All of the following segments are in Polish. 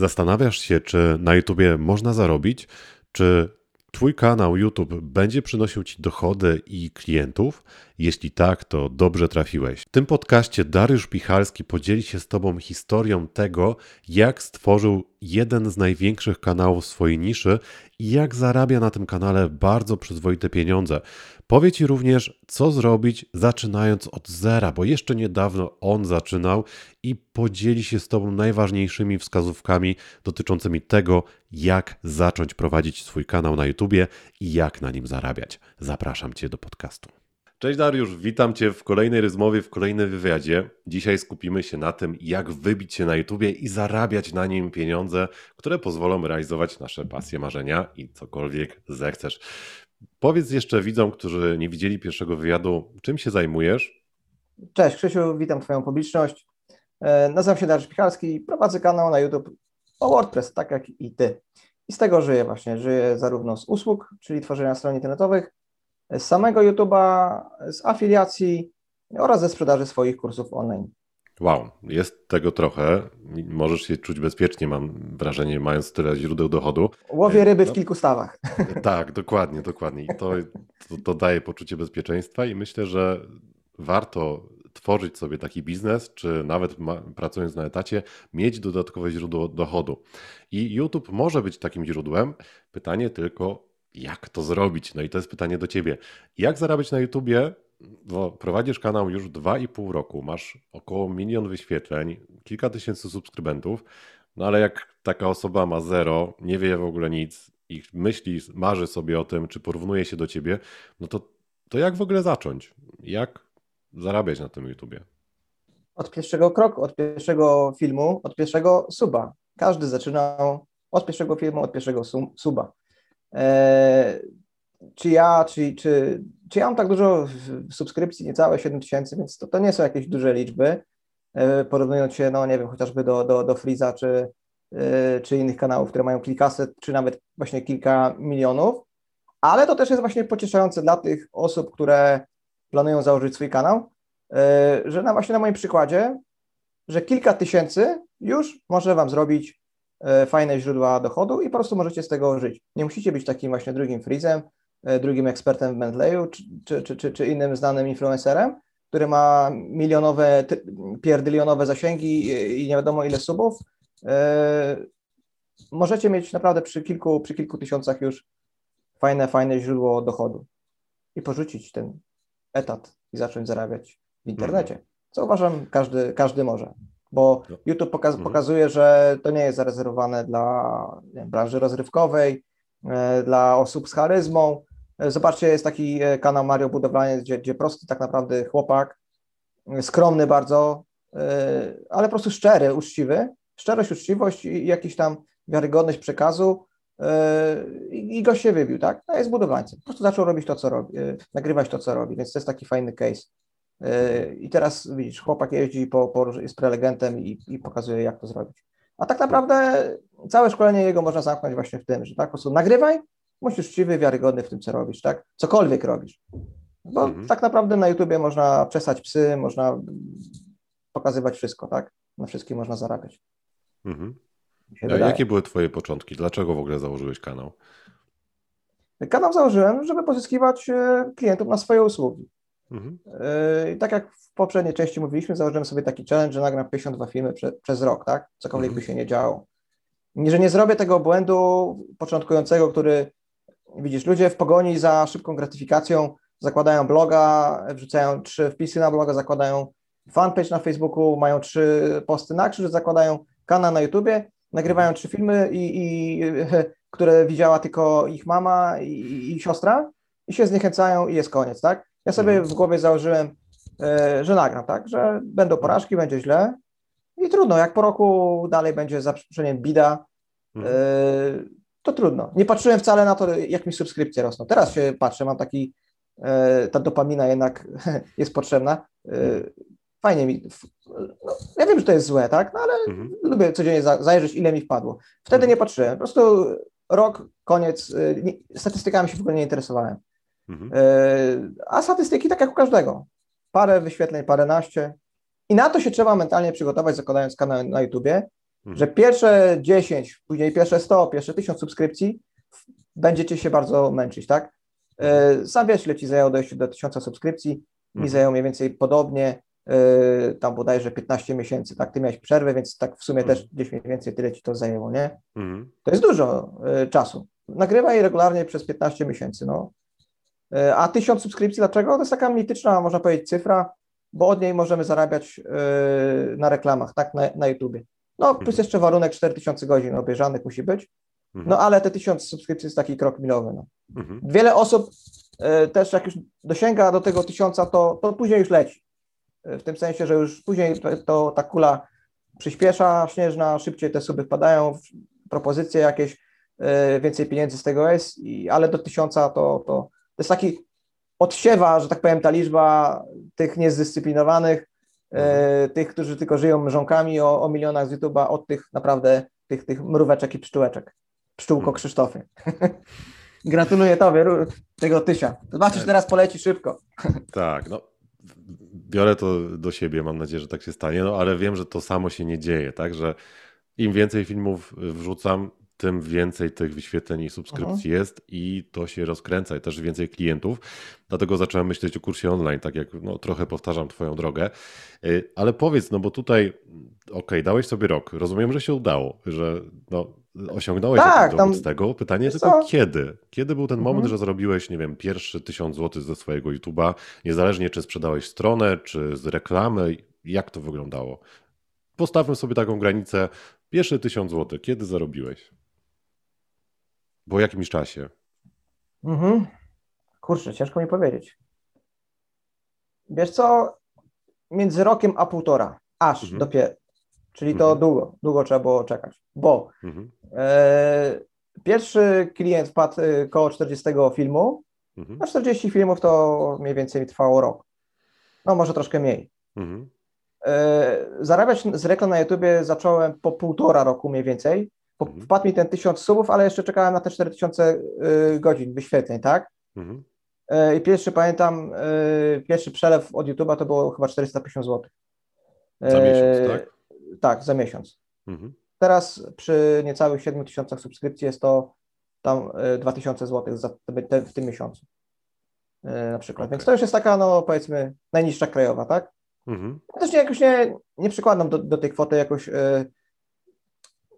Zastanawiasz się, czy na YouTubie można zarobić? Czy Twój kanał YouTube będzie przynosił Ci dochody i klientów? Jeśli tak, to dobrze trafiłeś. W tym podcaście Dariusz Pichalski podzieli się z Tobą historią tego, jak stworzył jeden z największych kanałów swojej niszy i jak zarabia na tym kanale bardzo przyzwoite pieniądze. Powie Ci również, co zrobić zaczynając od zera, bo jeszcze niedawno on zaczynał i podzieli się z Tobą najważniejszymi wskazówkami dotyczącymi tego, jak zacząć prowadzić swój kanał na YouTubie i jak na nim zarabiać. Zapraszam Cię do podcastu. Cześć Dariusz, witam Cię w kolejnej rozmowie, w kolejnym wywiadzie. Dzisiaj skupimy się na tym, jak wybić się na YouTubie i zarabiać na nim pieniądze, które pozwolą realizować nasze pasje, marzenia i cokolwiek zechcesz. Powiedz jeszcze widzom, którzy nie widzieli pierwszego wywiadu, czym się zajmujesz? Cześć Krzysiu, witam Twoją publiczność. E, nazywam się Dariusz Pichalski prowadzę kanał na YouTube o WordPress, tak jak i Ty. I z tego żyję właśnie. Żyję zarówno z usług, czyli tworzenia stron internetowych, z samego YouTube'a, z afiliacji oraz ze sprzedaży swoich kursów online. Wow, jest tego trochę. Możesz się czuć bezpiecznie, mam wrażenie, mając tyle źródeł dochodu. Łowię ryby w no, kilku stawach. Tak, dokładnie, dokładnie. I to, to, to daje poczucie bezpieczeństwa i myślę, że warto tworzyć sobie taki biznes, czy nawet ma, pracując na etacie, mieć dodatkowe źródło dochodu. I YouTube może być takim źródłem. Pytanie tylko, jak to zrobić? No i to jest pytanie do ciebie. Jak zarabiać na YouTubie? Bo prowadzisz kanał już 2,5 roku, masz około milion wyświetleń, kilka tysięcy subskrybentów, no ale jak taka osoba ma zero, nie wie w ogóle nic i myśli, marzy sobie o tym, czy porównuje się do ciebie, no to, to jak w ogóle zacząć? Jak zarabiać na tym YouTubie? Od pierwszego kroku, od pierwszego filmu, od pierwszego suba. Każdy zaczynał od pierwszego filmu, od pierwszego suba. E, czy ja, czy, czy, czy ja mam tak dużo subskrypcji, niecałe 7 tysięcy, więc to, to nie są jakieś duże liczby, e, porównując się, no nie wiem, chociażby do, do, do Freeza, czy, e, czy innych kanałów, które mają kilkaset, czy nawet właśnie kilka milionów, ale to też jest właśnie pocieszające dla tych osób, które planują założyć swój kanał, że na właśnie na moim przykładzie, że kilka tysięcy już może Wam zrobić E, fajne źródła dochodu i po prostu możecie z tego żyć. Nie musicie być takim właśnie drugim Freezem, e, drugim ekspertem w Bentleyu czy, czy, czy, czy innym znanym influencerem, który ma milionowe, pierdylionowe zasięgi i nie wiadomo ile subów. E, możecie mieć naprawdę przy kilku, przy kilku tysiącach już fajne, fajne źródło dochodu i porzucić ten etat i zacząć zarabiać w internecie, co uważam każdy, każdy może bo no. YouTube pokaz mhm. pokazuje, że to nie jest zarezerwowane dla branży rozrywkowej, e, dla osób z charyzmą. E, zobaczcie, jest taki e, kanał Mario Budowlaniec, gdzie, gdzie prosty tak naprawdę chłopak, skromny bardzo, ale po prostu szczery, uczciwy, szczerość, uczciwość i jakiś tam wiarygodność przekazu i, gość się wybił, tak? No jest budowlańcem. Po prostu zaczął robić to, co robi, nagrywać to, co robi, więc to jest taki fajny case. I teraz widzisz, chłopak jeździ, po, po, jest prelegentem i, i pokazuje, jak to zrobić. A tak naprawdę całe szkolenie jego można zamknąć właśnie w tym, że tak, po prostu nagrywaj, musisz uczciwy, wiarygodny w tym, co robisz, tak? Cokolwiek robisz. Bo mhm. tak naprawdę na YouTubie można przesać psy, można pokazywać wszystko, tak? Na wszystkim można zarabiać. Mhm. A jakie były Twoje początki? Dlaczego w ogóle założyłeś kanał? Kanał założyłem, żeby pozyskiwać e, klientów na swoje usługi. Mhm. I tak jak w poprzedniej części mówiliśmy, założyłem sobie taki challenge, że nagram 52 filmy prze, przez rok, tak? Cokolwiek mhm. by się nie działo. Nie, że nie zrobię tego błędu początkującego, który widzisz, ludzie w pogoni za szybką gratyfikacją zakładają bloga, wrzucają trzy wpisy na bloga, zakładają fanpage na Facebooku, mają trzy posty na krzyż, zakładają kanał na YouTubie, nagrywają trzy filmy, i, i które widziała tylko ich mama i, i siostra i się zniechęcają i jest koniec, tak? Ja sobie mhm. w głowie założyłem, e, że nagram, tak, że będą porażki, będzie źle i trudno, jak po roku dalej będzie za przeproszeniem bida, mhm. E, to trudno. Nie patrzyłem wcale na to, jak mi subskrypcje rosną. Teraz się patrzę, mam taki, e, ta dopamina jednak jest potrzebna. Fajnie mi, no, ja wiem, że to jest złe, tak, no ale mhm. lubię codziennie zajrzeć, ile mi wpadło. Wtedy nie patrzyłem, po prostu rok, koniec, statystykami się w ogóle nie interesowałem. Mhm. E, a statystyki tak jak u każdego. Parę wyświetleń, paręnaście. I na to się trzeba mentalnie przygotować, zakładając kanał na YouTubie, Mhm. Że pierwsze 10, później pierwsze 100, pierwsze 1000 subskrypcji będziecie się bardzo męczyć, tak? E, sam wiesz, ile ci zajęło dojście do 1000 subskrypcji, mi mhm. zajęło mniej więcej podobnie, e, tam bodajże 15 miesięcy, tak? Ty miałeś przerwę, więc tak w sumie mhm. też gdzieś mniej więcej tyle ci to zajęło, nie? Mhm. To jest dużo e, czasu. Nagrywaj regularnie przez 15 miesięcy, no. A 1000 subskrypcji, dlaczego? To jest taka mityczna, można powiedzieć, cyfra, bo od niej możemy zarabiać na reklamach, tak? Na, na YouTubie. No, plus jeszcze warunek 4000 godzin obejrzanych musi być. Mhm. No ale te tysiąc subskrypcji jest taki krok milowy. No. Mhm. Wiele osób y, też jak już dosięga do tego tysiąca, to, to później już leci. Y, w tym sensie, że już później to, to, ta kula przyspiesza śnieżna, szybciej te suby wpadają, propozycje jakieś, y, więcej pieniędzy z tego jest, i, ale do tysiąca to, to, to jest taki odsiewa, że tak powiem, ta liczba tych niezdyscyplinowanych, mhm. Tych, którzy tylko żyją mrzonkami o, o milionach z YouTube'a, od tych naprawdę tych, tych mróweczek i pszczółeczek. Pszczółko hmm. Krzysztofy. Gratuluję Tobie tego tysia. Zobaczysz, teraz poleci szybko. tak, no biorę to do siebie, mam nadzieję, że tak się stanie, no ale wiem, że to samo się nie dzieje, tak, że im więcej filmów wrzucam, tym więcej tych wyświetleń i subskrypcji uh-huh. jest i to się rozkręca i też więcej klientów. Dlatego zacząłem myśleć o kursie online, tak jak no, trochę powtarzam Twoją drogę. Y, ale powiedz, no bo tutaj, okej, okay, dałeś sobie rok, rozumiem, że się udało, że no, osiągnąłeś tak, dowód z tego. Pytanie tylko co? kiedy? Kiedy był ten moment, mhm. że zrobiłeś, nie wiem, pierwszy tysiąc złotych ze swojego YouTube'a, niezależnie czy sprzedałeś stronę, czy z reklamy, jak to wyglądało? Postawmy sobie taką granicę, pierwszy tysiąc złotych, kiedy zarobiłeś? Po jakimś czasie? Mhm. Kurczę, ciężko mi powiedzieć. Wiesz co, między rokiem a półtora, aż mhm. dopiero. Czyli to mhm. długo, długo trzeba było czekać, bo mhm. e, pierwszy klient wpadł e, koło 40 filmu, mhm. a 40 filmów to mniej więcej trwało rok. No może troszkę mniej. Mhm. E, zarabiać z reklam na YouTubie zacząłem po półtora roku mniej więcej. Mhm. Wpadł mi ten 1000 subów, ale jeszcze czekałem na te 4000 y, godzin wyświetleń, tak? Mhm. E, I pierwszy, pamiętam, y, pierwszy przelew od YouTube'a to było chyba 450 zł. Za miesiąc, tak? Tak, za miesiąc. Mhm. Teraz przy niecałych 7 tysiącach subskrypcji jest to tam 2000 zł za, w tym miesiącu na przykład. Okay. Więc to już jest taka, no powiedzmy, najniższa krajowa, tak? Mhm. Ja też nie, jakoś nie, nie przykładam do, do tej kwoty jakoś,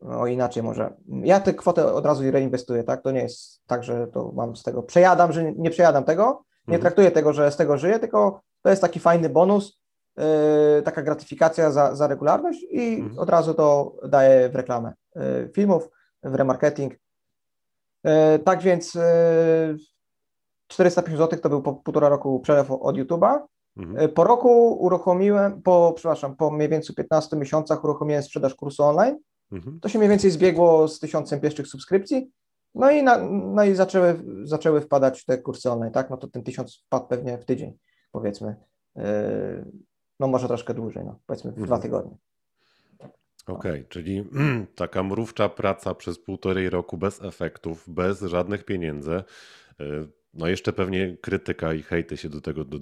no inaczej może. Ja tę kwotę od razu reinwestuję, tak? To nie jest tak, że to mam z tego, przejadam, że nie przejadam tego, nie mhm. traktuję tego, że z tego żyję, tylko to jest taki fajny bonus, yy, taka gratyfikacja za, za regularność i mhm. od razu to daję w reklamę yy, filmów, w remarketing. Yy, tak więc 450 zł to był po półtora roku przelew od YouTube'a. Mhm. Po roku uruchomiłem, po, przepraszam, po mniej więcej 15 miesiącach uruchomiłem sprzedaż kursu online. Mhm. To się mniej więcej zbiegło z tysiącem pierwszych subskrypcji. No i, na, no i zaczęły, zaczęły wpadać te kursy online, tak? No to ten tysiąc wpadł pewnie w tydzień, powiedzmy no może troszkę dłużej, no, powiedzmy w mhm. dwa tygodnie. Okej, okay, czyli taka mrówcza praca przez półtorej roku bez efektów, bez żadnych pieniędzy. Y, no jeszcze pewnie krytyka i hejty się do tego do,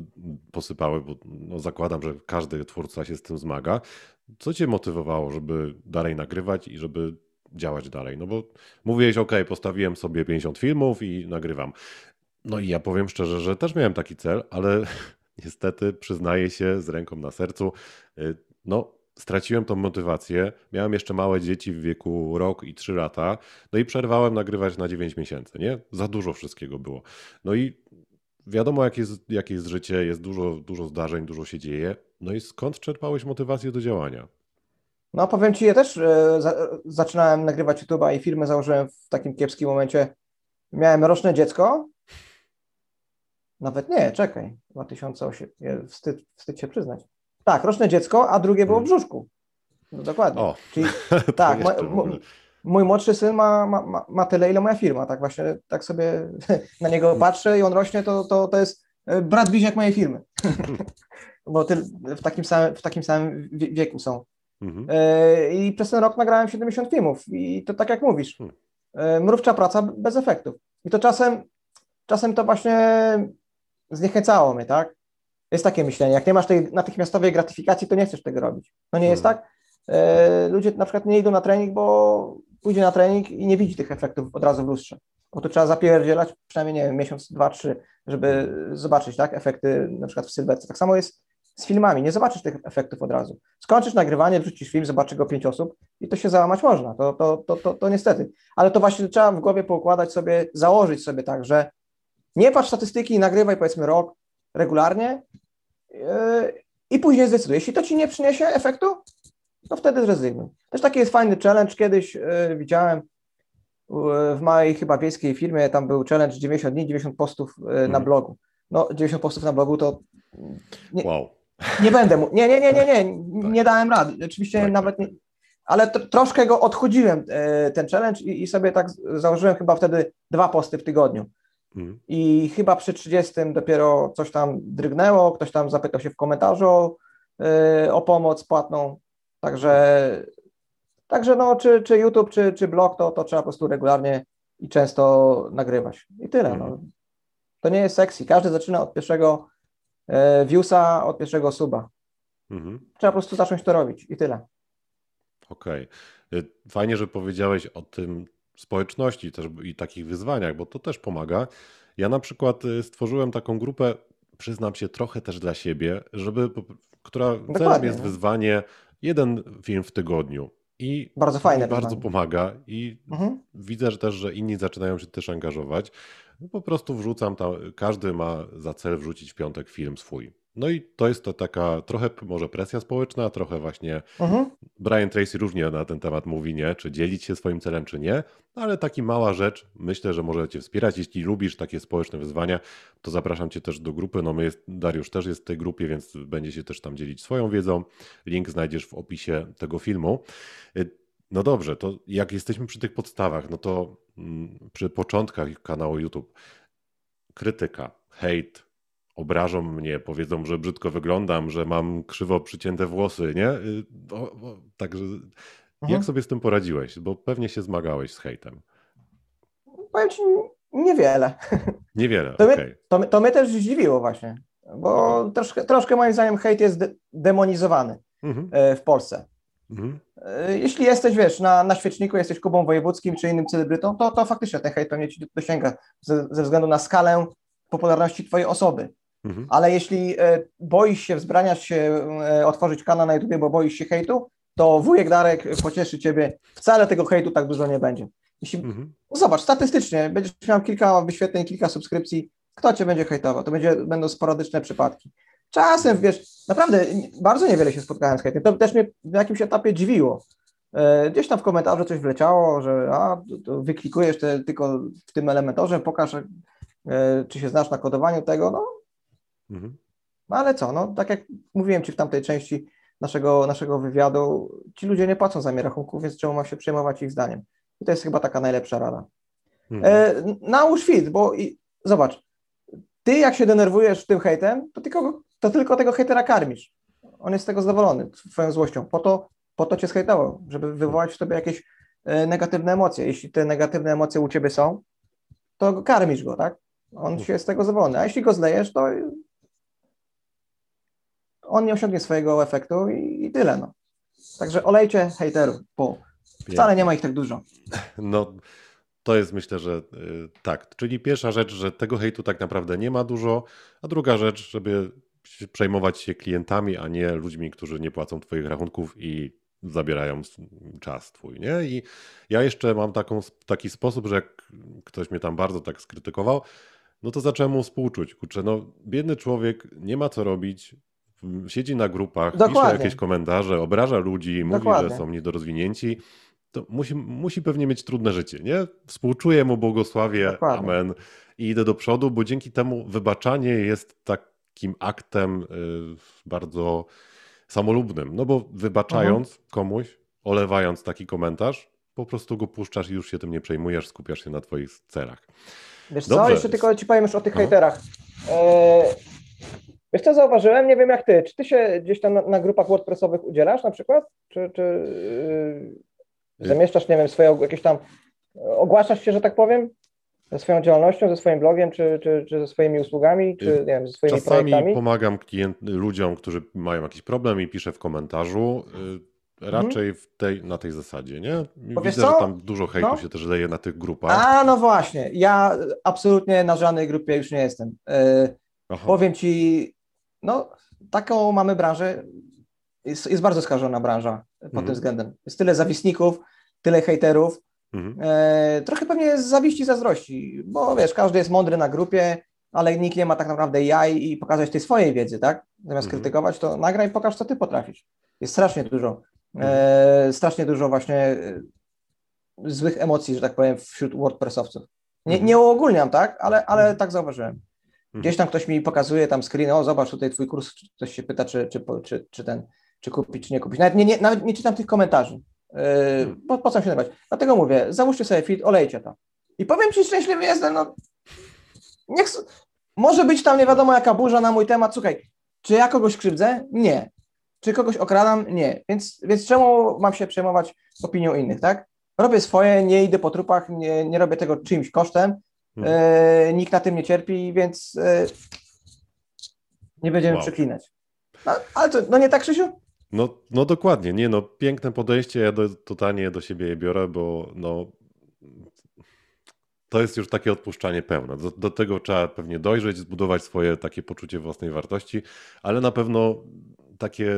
posypały, bo no zakładam, że każdy twórca się z tym zmaga. Co cię motywowało, żeby dalej nagrywać i żeby działać dalej? No bo mówiłeś, ok, postawiłem sobie 50 filmów i nagrywam. No i ja powiem szczerze, że też miałem taki cel, ale niestety przyznaję się z ręką na sercu, y, no straciłem tą motywację. Miałem jeszcze małe dzieci w wieku rok i trzy lata, no i przerwałem nagrywać na 9 miesięcy, nie? Za dużo wszystkiego było. No i wiadomo, jak jest, jak jest życie, jest dużo, dużo zdarzeń, dużo się dzieje. No i skąd czerpałeś motywację do działania? No powiem Ci, ja też za, zaczynałem nagrywać YouTube'a i firmę założyłem w takim kiepskim momencie. Miałem roczne dziecko, nawet nie, czekaj. 2008. Wstyd, wstyd się przyznać. Tak, roczne dziecko, a drugie było w hmm. brzuszku. No, dokładnie. O, Czyli, tak, mój, mój młodszy syn ma, ma, ma tyle, ile moja firma. Tak właśnie, tak sobie na niego patrzę i on rośnie, to, to, to jest e, brat bliźniak mojej firmy. Bo ty, w, takim samym, w takim samym wieku są. Mhm. E, I przez ten rok nagrałem 70 filmów. I to tak jak mówisz, hmm. e, mrówcza praca bez efektów. I to czasem, czasem to właśnie zniechęcało mnie, tak? Jest takie myślenie, jak nie masz tej natychmiastowej gratyfikacji, to nie chcesz tego robić. No nie jest mhm. tak? e, ludzie na przykład nie idą na trening, bo pójdzie na trening i nie widzi tych efektów od razu w lustrze. Bo to trzeba zapierdzielać przynajmniej, nie wiem, miesiąc, dwa, trzy, żeby zobaczyć, tak, efekty na przykład w sylwetce. Tak samo jest z filmami, nie zobaczysz tych efektów od razu. Skończysz nagrywanie, wrzucisz film, zobaczy go pięć osób i to się załamać można, to, to, to, to, to niestety. Ale to właśnie trzeba w głowie poukładać sobie, założyć sobie tak, że nie patrz statystyki i nagrywaj powiedzmy rok regularnie yy, i później zdecyduj. Jeśli to ci nie przyniesie efektu, to wtedy zrezygnuj. Też taki jest fajny challenge, kiedyś yy, widziałem w mojej chyba wiejskiej firmie, tam był challenge 90 dni, 90 postów yy, na mhm. blogu. No 90 postów na blogu to nie, wow. Nie będę mu, nie, nie, nie, nie, nie, nie tak. dałem rady. Oczywiście tak, nawet nie, ale troszkę go odchudziłem ten challenge i, i, sobie tak założyłem chyba wtedy dwa posty w tygodniu. Mhm. I chyba przy 30 dopiero coś tam drgnęło, ktoś tam zapytał się w komentarzu yy, o pomoc płatną. Także, także no, czy, czy YouTube, czy, czy blog, to, to trzeba po prostu regularnie i często nagrywać. I tyle. No. Mhm. To nie jest sexy. Każdy zaczyna od pierwszego viewsa, od pierwszego suba. Mhm. Trzeba po prostu zacząć to robić i tyle. Okej. Okay. Fajnie, że powiedziałeś o tym, społeczności też i takich wyzwaniach, bo to też pomaga. Ja na przykład y, stworzyłem taką grupę, przyznam się trochę też dla siebie, żeby, która Dokładnie. celem jest wyzwanie jeden film w tygodniu. I bardzo fajne. Bardzo pomaga i mhm. widzę że też, że inni zaczynają się też angażować. No po prostu wrzucam tam, każdy ma za cel wrzucić w piątek film swój. No i to jest to taka trochę może presja społeczna, trochę właśnie mhm. Brian Tracy różnie na ten temat mówi, nie? Czy dzielić się swoim celem, czy nie, ale taki mała rzecz, myślę, że może Cię wspierać. Jeśli lubisz takie społeczne wyzwania, to zapraszam Cię też do grupy. No my jest, Dariusz też jest w tej grupie, więc będzie się też tam dzielić swoją wiedzą. Link znajdziesz w opisie tego filmu. Y, no dobrze, to jak jesteśmy przy tych podstawach, no to mm, przy początkach kanału YouTube, krytyka, hejt, obrażą mnie, powiedzą, że brzydko wyglądam, że mam krzywo przycięte włosy, nie? Y, o, o, także mhm. jak sobie z tym poradziłeś? Bo pewnie się zmagałeś z hejtem. Powiem ci, niewiele. Niewiele, to, okay. mnie, to, to mnie też zdziwiło właśnie, bo troszkę, troszkę moim zdaniem hejt jest de demonizowany mhm. E, w Polsce. Mhm. E, jeśli jesteś, wiesz, na, na świeczniku, jesteś Kubą Wojewódzkim czy innym celebrytą, to, to faktycznie ten hejt pewnie ci dosięga ze, ze względu na skalę popularności twojej osoby. Mhm. Ale jeśli e, boisz się wzbraniać się, e, otworzyć kanał na YouTube, bo boisz się hejtu, to wujek Darek pocieszy ciebie. Wcale tego hejtu tak dużo nie będzie. Jeśli, mhm. no zobacz, statystycznie będziesz miał kilka wyświetleń, kilka subskrypcji, kto cię będzie hejtował? To będzie, będą sporadyczne przypadki. Czasem, wiesz, naprawdę bardzo niewiele się spotkałem z hejtem. To też mnie w jakimś etapie dziwiło. E, gdzieś tam w komentarzu coś wleciało, że a, to wyklikujesz te, tylko w tym elementorze, pokaż, czy się znasz na kodowaniu tego. No, Mhm. No ale co, no tak jak mówiłem Ci w tamtej części naszego, naszego wywiadu, ci ludzie nie płacą za mnie rachunków, więc czemu ma się przejmować ich zdaniem? I to jest chyba taka najlepsza rada. Mhm. E, nałóż fit, bo i, zobacz, ty jak się denerwujesz tym hejtem, to tylko, to tylko tego hejtera karmisz. On jest z tego zadowolony, twoją złością. Po to, po to cię zhejtował, żeby wywołać w tobie jakieś e, negatywne emocje. Jeśli te negatywne emocje u ciebie są, to karmisz go, tak? On mhm. się z tego zadowolony. A jeśli go zlejesz, to on nie osiągnie swojego efektu i, i tyle. No. Także olejcie hejterów, bo wcale nie ma ich tak dużo. No, to jest myślę, że y, tak. Czyli pierwsza rzecz, że tego hejtu tak naprawdę nie ma dużo, a druga rzecz, żeby przejmować się klientami, a nie ludźmi, którzy nie płacą Twoich rachunków i zabierają czas Twój. Nie? I ja jeszcze mam taką, taki sposób, że jak ktoś mnie tam bardzo tak skrytykował, no to zacząłem mu współczuć. Kurczę, no biedny człowiek, nie ma co robić, siedzi na grupach, Dokładnie. pisze jakieś komentarze, obraża ludzi, Dokładnie. mówi, że są niedorozwinięci, to musi, musi pewnie mieć trudne życie, nie? Współczuję mu, błogosławię, Dokładnie. amen i idę do przodu, bo dzięki temu wybaczanie jest takim aktem y, bardzo samolubnym, no bo wybaczając mhm. komuś, olewając taki komentarz, po prostu go puszczasz i już się tym nie przejmujesz, skupiasz się na twoich celach. Wiesz Dobrze. co, jeszcze tylko ci powiem już o tych Aha. hejterach. Wiesz co zauważyłem? Nie wiem jak ty. Czy ty się gdzieś tam na, na grupach WordPressowych udzielasz na przykład? Czy, czy yy, zamieszczasz, nie wiem, swoje jakieś tam, ogłaszasz się, że tak powiem? Ze swoją działalnością, ze swoim blogiem, czy, czy, czy ze swoimi usługami, czy nie wiem, ze swoimi Czasami projektami? pomagam klient, ludziom, którzy mają jakiś problem i piszę w komentarzu. raczej mhm. w tej, na tej zasadzie, nie? Bo Widzę, że tam dużo hejtu no. się też leje na tych grupach. A, no właśnie. Ja absolutnie na żadnej grupie już nie jestem. Yy, powiem Ci, no taką mamy branżę, jest, jest bardzo skażona branża pod mhm. tym względem. Jest tyle zawisników, tyle hejterów, mhm. e, trochę pewnie z zawiści, zazdrości, bo wiesz, każdy jest mądry na grupie, ale nikt nie ma tak naprawdę jaj i pokazać tej swojej wiedzy, tak? Zamiast mhm. krytykować, to nagraj i pokaż, co ty potrafisz. Jest strasznie dużo, e, mhm. strasznie dużo właśnie e, złych emocji, że tak powiem, wśród WordPressowców. Nie, mhm. nie uogólniam, tak? Ale, ale mhm. tak zauważyłem. Gdzieś tam ktoś mi pokazuje tam screen, o zobacz tutaj twój kurs, ktoś się pyta, czy, czy, czy, czy ten, czy kupić, czy nie kupić. Nawet nie, nie, nawet nie czytam tych komentarzy. Yy, po, po co się nagrywać? Dlatego mówię, załóżcie sobie fit, olejcie to. I powiem Ci, szczęśliwy jestem, no niech, może być tam nie wiadomo jaka burza na mój temat. Słuchaj, czy ja kogoś krzywdzę? Nie. Czy kogoś okradam? Nie. Więc, więc czemu mam się przejmować opinią innych, tak? Robię swoje, nie idę po trupach, nie, nie robię tego czyimś kosztem. Hmm. E, nikt na tym nie cierpi, więc e, nie będziemy wow. przeklinać. No, ale to, no nie tak, Krzysiu? No, no dokładnie, nie no, piękne podejście, ja do, totalnie do siebie je biorę, bo no to jest już takie odpuszczanie pełne. Do, do, tego trzeba pewnie dojrzeć, zbudować swoje takie poczucie własnej wartości, ale na pewno takie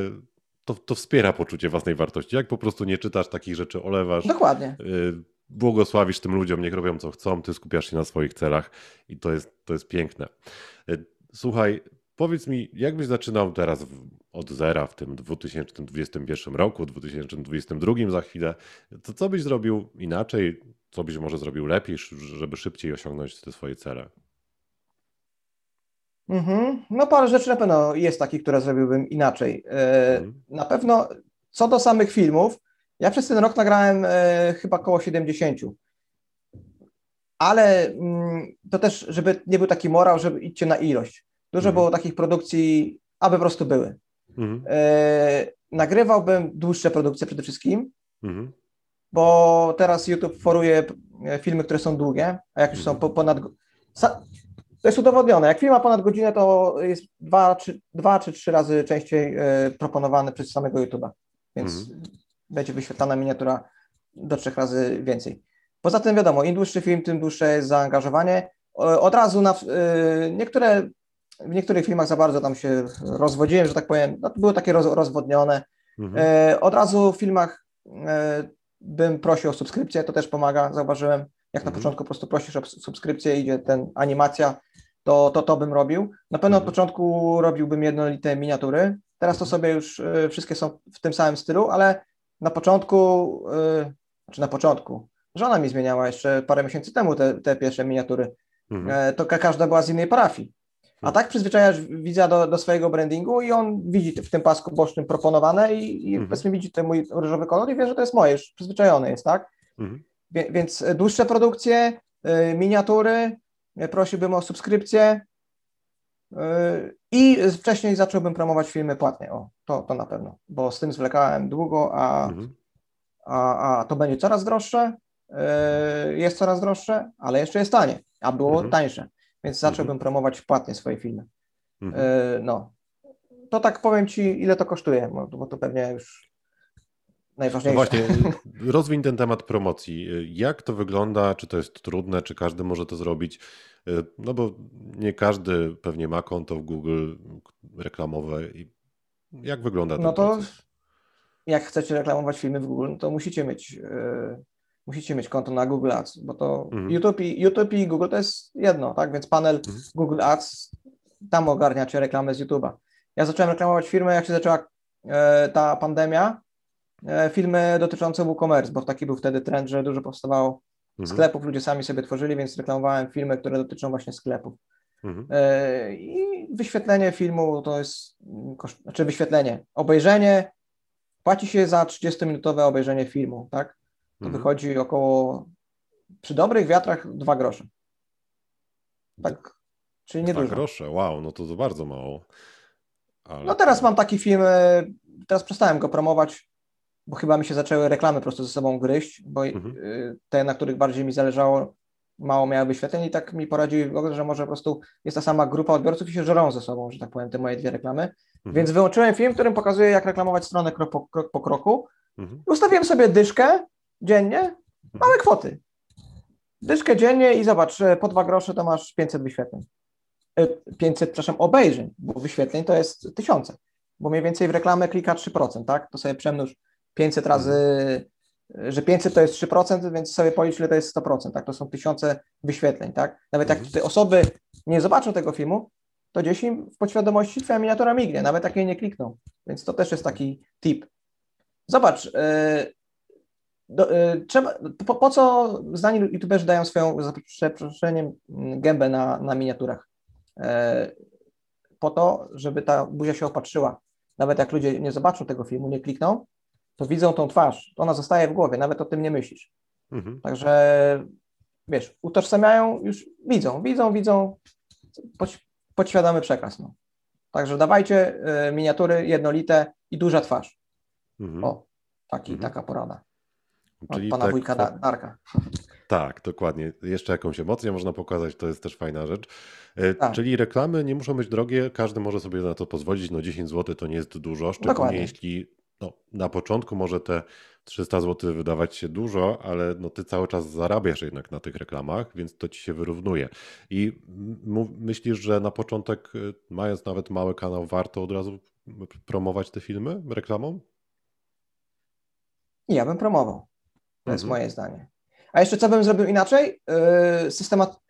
to, to wspiera poczucie własnej wartości. Jak po prostu nie czytasz takich rzeczy, olewasz. Dokładnie. Y, błogosławisz tym ludziom, niech robią co chcą, ty skupiasz się na swoich celach i to jest, to jest piękne. Y, słuchaj, powiedz mi, jakbyś zaczynał teraz od zera w tym 2021 roku, 2022 za chwilę, to co byś zrobił inaczej? Co byś może zrobił lepiej, żeby szybciej osiągnąć te swoje cele? Mhm. No parę rzeczy na pewno jest takich, które zrobiłbym inaczej. E, mhm. Na pewno co do samych filmów, ja przez ten rok nagrałem e, chyba około 70. Ale mm, to też, żeby nie był taki morał, żeby idźcie na ilość. Dużo mhm. było takich produkcji, aby po prostu były. Mhm. E, nagrywałbym dłuższe produkcje przede wszystkim, mhm. bo teraz YouTube foruje e, filmy, które są długie, a jak już są po, ponad. To jest udowodnione. Jak film ma ponad godzinę, to jest dwa, czy, dwa czy trzy razy częściej e, proponowany przez samego YouTube'a. Więc mhm. Będzie wyświetlana miniatura do trzech razy więcej. Poza tym wiadomo, im dłuższy film, tym dłuższe jest zaangażowanie. Od razu na niektóre w niektórych filmach za bardzo tam się rozwodziłem, że tak powiem, no, były takie roz, rozwodnione. Mhm. E, od razu w filmach e, bym prosił o subskrypcję, to też pomaga, zauważyłem. Jak mhm. na początku po prostu prosisz o subskrypcję, idzie ten animacja, to, to to bym robił. Na pewno mhm. od początku robiłbym jednolite miniatury. Teraz to sobie już e, wszystkie są w tym samym stylu, ale na początku, e, znaczy na początku, żona mi zmieniała jeszcze parę miesięcy temu te, te pierwsze miniatury. Mhm. E, to każda była z innej parafii. A tak przyzwyczajasz widza do, do swojego brandingu i on widzi w tym pasku bocznym proponowane i, i mhm. powiedzmy widzi ten mój różowy kolor i wie, że to jest moje, już przyzwyczajony jest, tak? Mhm. Wie, więc dłuższe produkcje, y, miniatury, prosiłbym o subskrypcję y, i wcześniej zacząłbym promować filmy płatnie, o, to, to na pewno, bo z tym zwlekałem długo, a, mhm. a, a to będzie coraz droższe, y, jest coraz droższe, ale jeszcze jest tanie, a było mhm. tańsze. Więc zacząłbym mhm. promować płatnie swoje filmy. Mhm. E, no. To tak powiem Ci, ile to kosztuje, bo to pewnie już najważniejsze. No właśnie, rozwiń ten temat promocji. Jak to wygląda? Czy to jest trudne? Czy każdy może to zrobić? No bo nie każdy pewnie ma konto w Google reklamowe. Jak wygląda ten No to proces? jak chcecie reklamować filmy w Google, to musicie mieć e, musicie mieć konto na Google Ads, bo to mhm. YouTube, i, YouTube i Google to jest jedno, tak? Więc panel mhm. Google Ads, tam ogarniacie reklamę z YouTube'a. Ja zacząłem reklamować firmę, jak się zaczęła e, ta pandemia, filmy dotyczące WooCommerce, bo taki był wtedy trend, że dużo powstawało mhm. sklepów, ludzie sami sobie tworzyli, więc reklamowałem filmy, które dotyczą właśnie sklepów. Mhm. E, I wyświetlenie filmu to jest, znaczy wyświetlenie, obejrzenie, płaci się za 30-minutowe obejrzenie filmu, tak? to mhm. wychodzi około, przy dobrych wiatrach, dwa grosze. Tak, czyli nie Dwa dużo. grosze, wow, no to to bardzo mało. Ale... No teraz mam taki film, e, teraz przestałem go promować, bo chyba mi się zaczęły reklamy po prostu ze sobą gryźć, bo mhm. E, te, na których bardziej mi zależało, mało miały wyświetleń i tak mi poradziły w ogóle, że może po prostu jest ta sama grupa odbiorców i się żerą ze sobą, że tak powiem, te moje dwie reklamy. Mhm. Więc wyłączyłem film, w którym pokazuję, jak reklamować stronę krok po, krok po kroku Mhm. Ustawiłem sobie dyszkę dziennie, mhm. małe kwoty. Dyszkę dziennie i zobacz, po dwa grosze to masz 500 wyświetleń. 500, e, przepraszam, obejrzeń, bo wyświetleń to jest tysiące, bo mniej więcej w reklamę klika 3%, tak? To sobie przemnóż 500 razy, że 500 to jest 3%, więc sobie policz, ile to jest 100%, tak? To są tysiące wyświetleń, tak? Nawet jak te osoby nie zobaczą tego filmu, to gdzieś im w podświadomości twoja miniatura mignie, nawet jak jej nie klikną. Więc to też jest taki tip. Zobacz, yy, do, yy, trzeba, po, po, co znani youtuberzy dają swoją, za przeproszeniem, gębę na, na miniaturach? Yy, po to, żeby ta buzia się opatrzyła. Nawet jak ludzie nie zobaczą tego filmu, nie klikną, to widzą tą twarz. Ona zostaje w głowie, nawet o tym nie myślisz. Mhm. Także wiesz, utożsamiają, już widzą, widzą, widzą, podświadomy przekaz. No. Także dawajcie y, miniatury jednolite i duża twarz. Mhm. O, taki, mhm. taka porada. Czyli pana tak, wujka Darka. Tak, dokładnie. Jeszcze jakąś emocję można pokazać, to jest też fajna rzecz. E, tak. Czyli reklamy nie muszą być drogie, każdy może sobie na to pozwolić. No 10 zł to nie jest dużo, szczególnie dokładnie. jeśli no, na początku może te 300 zł wydawać się dużo, ale no ty cały czas zarabiasz jednak na tych reklamach, więc to ci się wyrównuje. I myślisz, że na początek, y, mając nawet mały kanał, warto od razu promować te filmy reklamą? Ja bym promował. To jest mhm. moje zdanie. A jeszcze co bym zrobił inaczej? Yy, systemat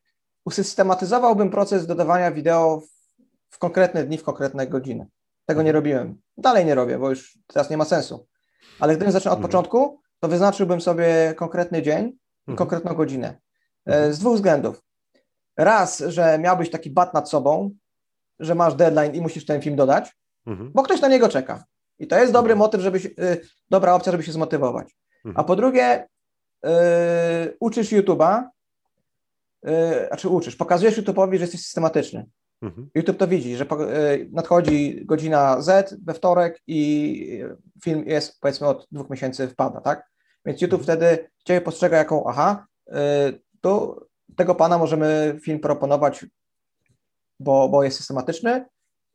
usystematyzowałbym proces dodawania wideo w, w konkretne dni, w konkretne godziny. Tego nie mhm. robiłem. Dalej nie robię, bo już teraz nie ma sensu. Ale gdybym zaczął od mhm. początku, to wyznaczyłbym sobie konkretny dzień mhm. konkretną godzinę. E, mhm. Z dwóch względów. Raz, że miałbyś taki bat nad sobą, że masz deadline i musisz ten film dodać, mhm. bo ktoś na niego czeka. I to jest dobry motyw, żeby się, y, dobra opcja, żeby się zmotywować. A po drugie, y, uczysz YouTube'a, y, znaczy uczysz, pokazujesz YouTube'owi, że jesteś systematyczny. Mhm. YouTube to widzi, że e, nadchodzi godzina Z we wtorek i film jest powiedzmy od dwóch miesięcy wpada, tak? Więc YouTube mhm. wtedy Ciebie postrzega jako, aha, e, to tego pana możemy film proponować, bo, bo jest systematyczny,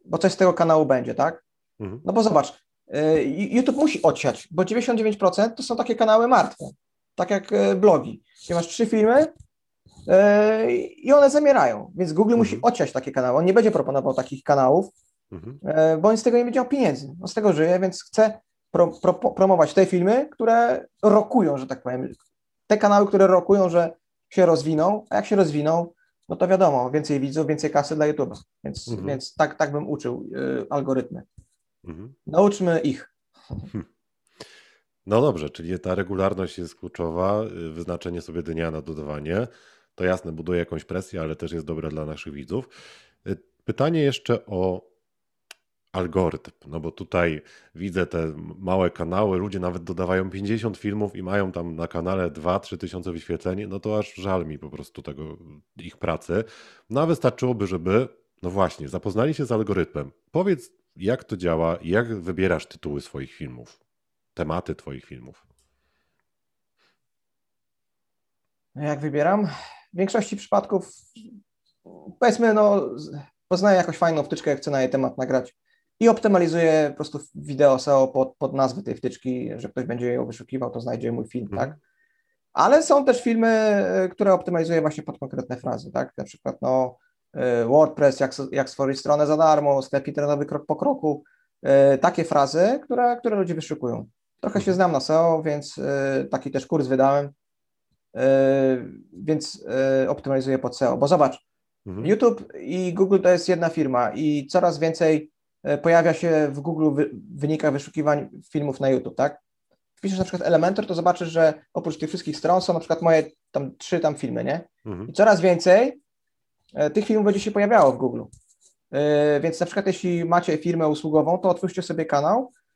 bo coś z tego kanału będzie, tak? Mhm. No bo zobacz, e, YouTube musi odsiać, bo 99% to są takie kanały martwe, tak jak blogi. Gdzie masz trzy filmy, E, i one zamierają. Więc Google mhm. musi odsiać takie kanały. On nie będzie proponował takich kanałów, mhm. E, bo on z tego nie będzie miał pieniędzy. On z tego żyje, więc chce pro, pro, promować te filmy, które rokują, że tak powiem. Te kanały, które rokują, że się rozwiną, a jak się rozwiną, no to wiadomo, więcej widzów, więcej kasy dla YouTube'a. Więc, mhm. więc tak, tak bym uczył y, algorytmy. Mhm. Nauczmy ich. No dobrze, czyli ta regularność jest kluczowa, y, wyznaczenie sobie dnia na dodawanie to jasne, buduje jakąś presję, ale też jest dobre dla naszych widzów. Y, pytanie jeszcze o algorytm, no bo tutaj widzę te małe kanały, ludzie nawet dodawają 50 filmów i mają tam na kanale 2-3 tysiące wyświetleń, no to aż żal mi po prostu tego, ich pracy. No a wystarczyłoby, żeby, no właśnie, zapoznali się z algorytmem. Powiedz, jak to działa, jak wybierasz tytuły swoich filmów, tematy twoich filmów. Jak wybieram? W większości przypadków powiedzmy, no, poznaję jakąś fajną wtyczkę, jak chcę na jej temat nagrać i optymalizuję po prostu wideo SEO pod, pod nazwę tej wtyczki, że ktoś będzie ją wyszukiwał, to znajdzie mój film, mhm. tak? Ale są też filmy, które optymalizuję właśnie pod konkretne frazy, tak? Na przykład, no, y, WordPress, jak, jak stworzyć stronę za darmo, sklep internetowy krok po kroku, y, takie frazy, które, które ludzie wyszukują. Trochę się mhm. znam na SEO, więc taki też kurs wydałem, E, więc e, optymalizuję pod SEO. Bo zobacz, mhm. YouTube i Google to jest jedna firma i coraz więcej e, pojawia się w Google wynikach wyszukiwań filmów na YouTube, tak? Wpiszesz na przykład Elementor, to zobaczysz, że oprócz tych wszystkich stron są na przykład moje tam trzy tam filmy, nie? Mhm. I coraz więcej tych filmów będzie się pojawiało w Google. Więc na przykład jeśli macie firmę usługową, to otwórzcie sobie kanał E,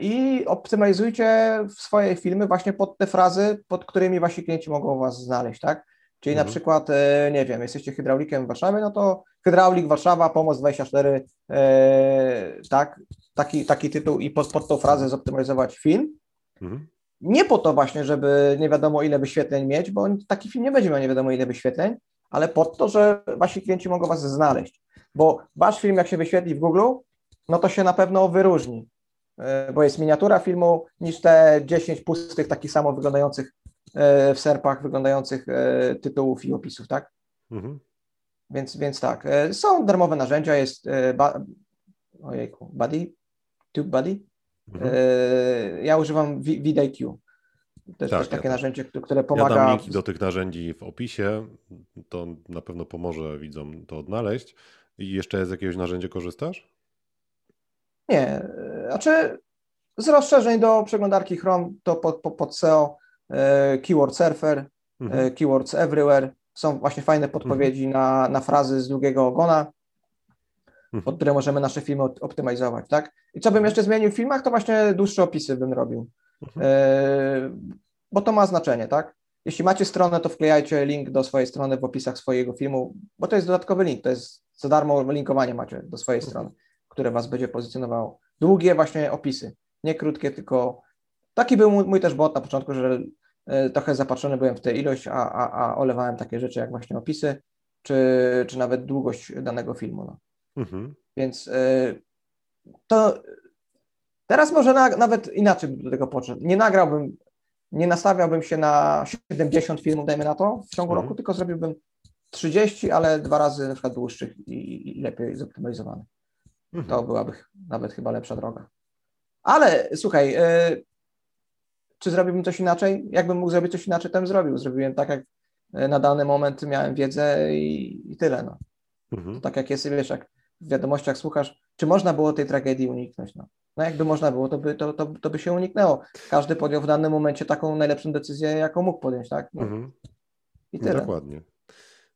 i optymalizujcie swoje filmy właśnie pod te frazy, pod którymi wasi klienci mogą was znaleźć, tak? Czyli mhm. na przykład, e, nie wiem, jesteście hydraulikiem w Warszawie, no to hydraulik Warszawa, pomoc 24, e, tak? Taki, taki tytuł i pod, pod tą frazę zoptymalizować film. Mhm. Nie po to właśnie, żeby nie wiadomo ile wyświetleń mieć, bo taki film nie będzie miał nie wiadomo ile wyświetleń, ale po to, że wasi klienci mogą was znaleźć. Bo wasz film, jak się wyświetli w Google, no to się na pewno wyróżni. E, bo jest miniatura filmu, niż te 10 pustych, takich samo wyglądających w serpach, wyglądających tytułów i opisów, tak? Mhm. Więc, więc tak, są darmowe narzędzia, jest ba, ojejku, Buddy, Tube Buddy. Mhm. Ja używam VidIQ. To jest tak, też takie ja narzędzie, które pomaga. Ja dam linki do tych narzędzi w opisie. To na pewno pomoże widzom to odnaleźć. I jeszcze z jakiegoś narzędzia korzystasz? Nie. Znaczy, z rozszerzeń do przeglądarki Chrome to pod, pod, pod SEO e, Keyword Surfer, mhm. e, Keywords Everywhere. Są właśnie fajne podpowiedzi mhm. na, na frazy z drugiego ogona, mhm. pod które możemy nasze filmy optymalizować, tak? I co bym jeszcze zmienił w filmach, to właśnie dłuższe opisy bym robił. Mhm. E, bo to ma znaczenie, tak? Jeśli macie stronę, to wklejajcie link do swojej strony w opisach swojego filmu, bo to jest dodatkowy link, to jest za darmo linkowanie macie do swojej mhm. strony, które was będzie pozycjonowało. Długie właśnie opisy, nie krótkie, tylko taki był mój, mój też bot na początku, że e, trochę zapatrzony byłem w tę ilość, a, a, a olewałem takie rzeczy jak właśnie opisy, czy, czy nawet długość danego filmu. No. Mhm. Więc y, to Teraz może na, nawet inaczej do tego podszedł. Nie nagrałbym, nie nastawiałbym się na 70 filmów, dajmy na to, w ciągu mhm. roku, tylko zrobiłbym 30, ale dwa razy na przykład dłuższych i, i lepiej zoptymalizowanych. Mhm. To byłaby nawet chyba lepsza droga. Ale słuchaj, y, czy zrobiłbym coś inaczej? Jakbym mógł zrobić coś inaczej, to bym zrobił. Zrobiłem tak, jak y, na dany moment miałem wiedzę i, i tyle. No. Mhm. tak jak jest, wiesz, jak w wiadomościach słuchasz, czy można było tej tragedii uniknąć? No. No jakby można było, to by, to, to, to by się uniknęło. Każdy podjął w danym momencie taką najlepszą decyzję, jaką mógł podjąć, tak? No. Mhm. I tyle. Dokładnie.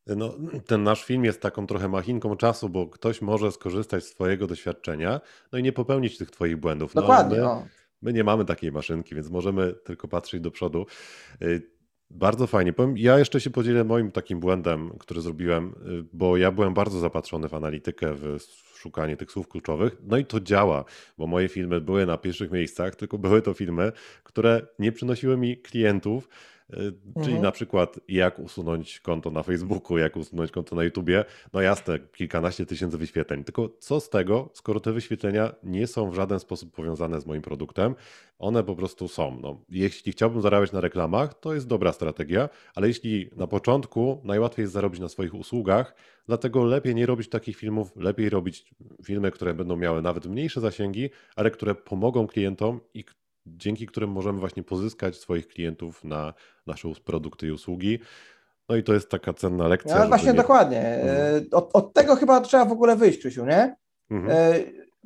No, ten nasz film jest taką trochę machinką czasu, bo ktoś może skorzystać z Twojego doświadczenia, no i nie popełnić tych Twoich błędów. No, Dokładnie. My, my, nie mamy takiej maszynki, więc możemy tylko patrzeć do przodu. Y, bardzo fajnie. Powiem, ja jeszcze się podzielę moim takim błędem, który zrobiłem, y, bo ja byłem bardzo zapatrzony w analitykę, w szukanie tych słów kluczowych. No i to działa, bo moje filmy były na pierwszych miejscach, tylko były to filmy, które nie przynosiły mi klientów, Czyli mhm. na przykład jak usunąć konto na Facebooku, jak usunąć konto na YouTubie. No jasne, kilkanaście tysięcy wyświetleń. Tylko co z tego, skoro te wyświetlenia nie są w żaden sposób powiązane z moim produktem, one po prostu są. No, jeśli chciałbym zarabiać na reklamach, to jest dobra strategia, ale jeśli na początku najłatwiej jest zarobić na swoich usługach, dlatego lepiej nie robić takich filmów, lepiej robić filmy, które będą miały nawet mniejsze zasięgi, ale które pomogą klientom i dzięki którym możemy właśnie pozyskać swoich klientów na nasze produkty i usługi. No i to jest taka cenna lekcja. No, właśnie nie... dokładnie. Mhm. Od, od, tego chyba trzeba w ogóle wyjść, Krzysiu, nie? Mhm. E,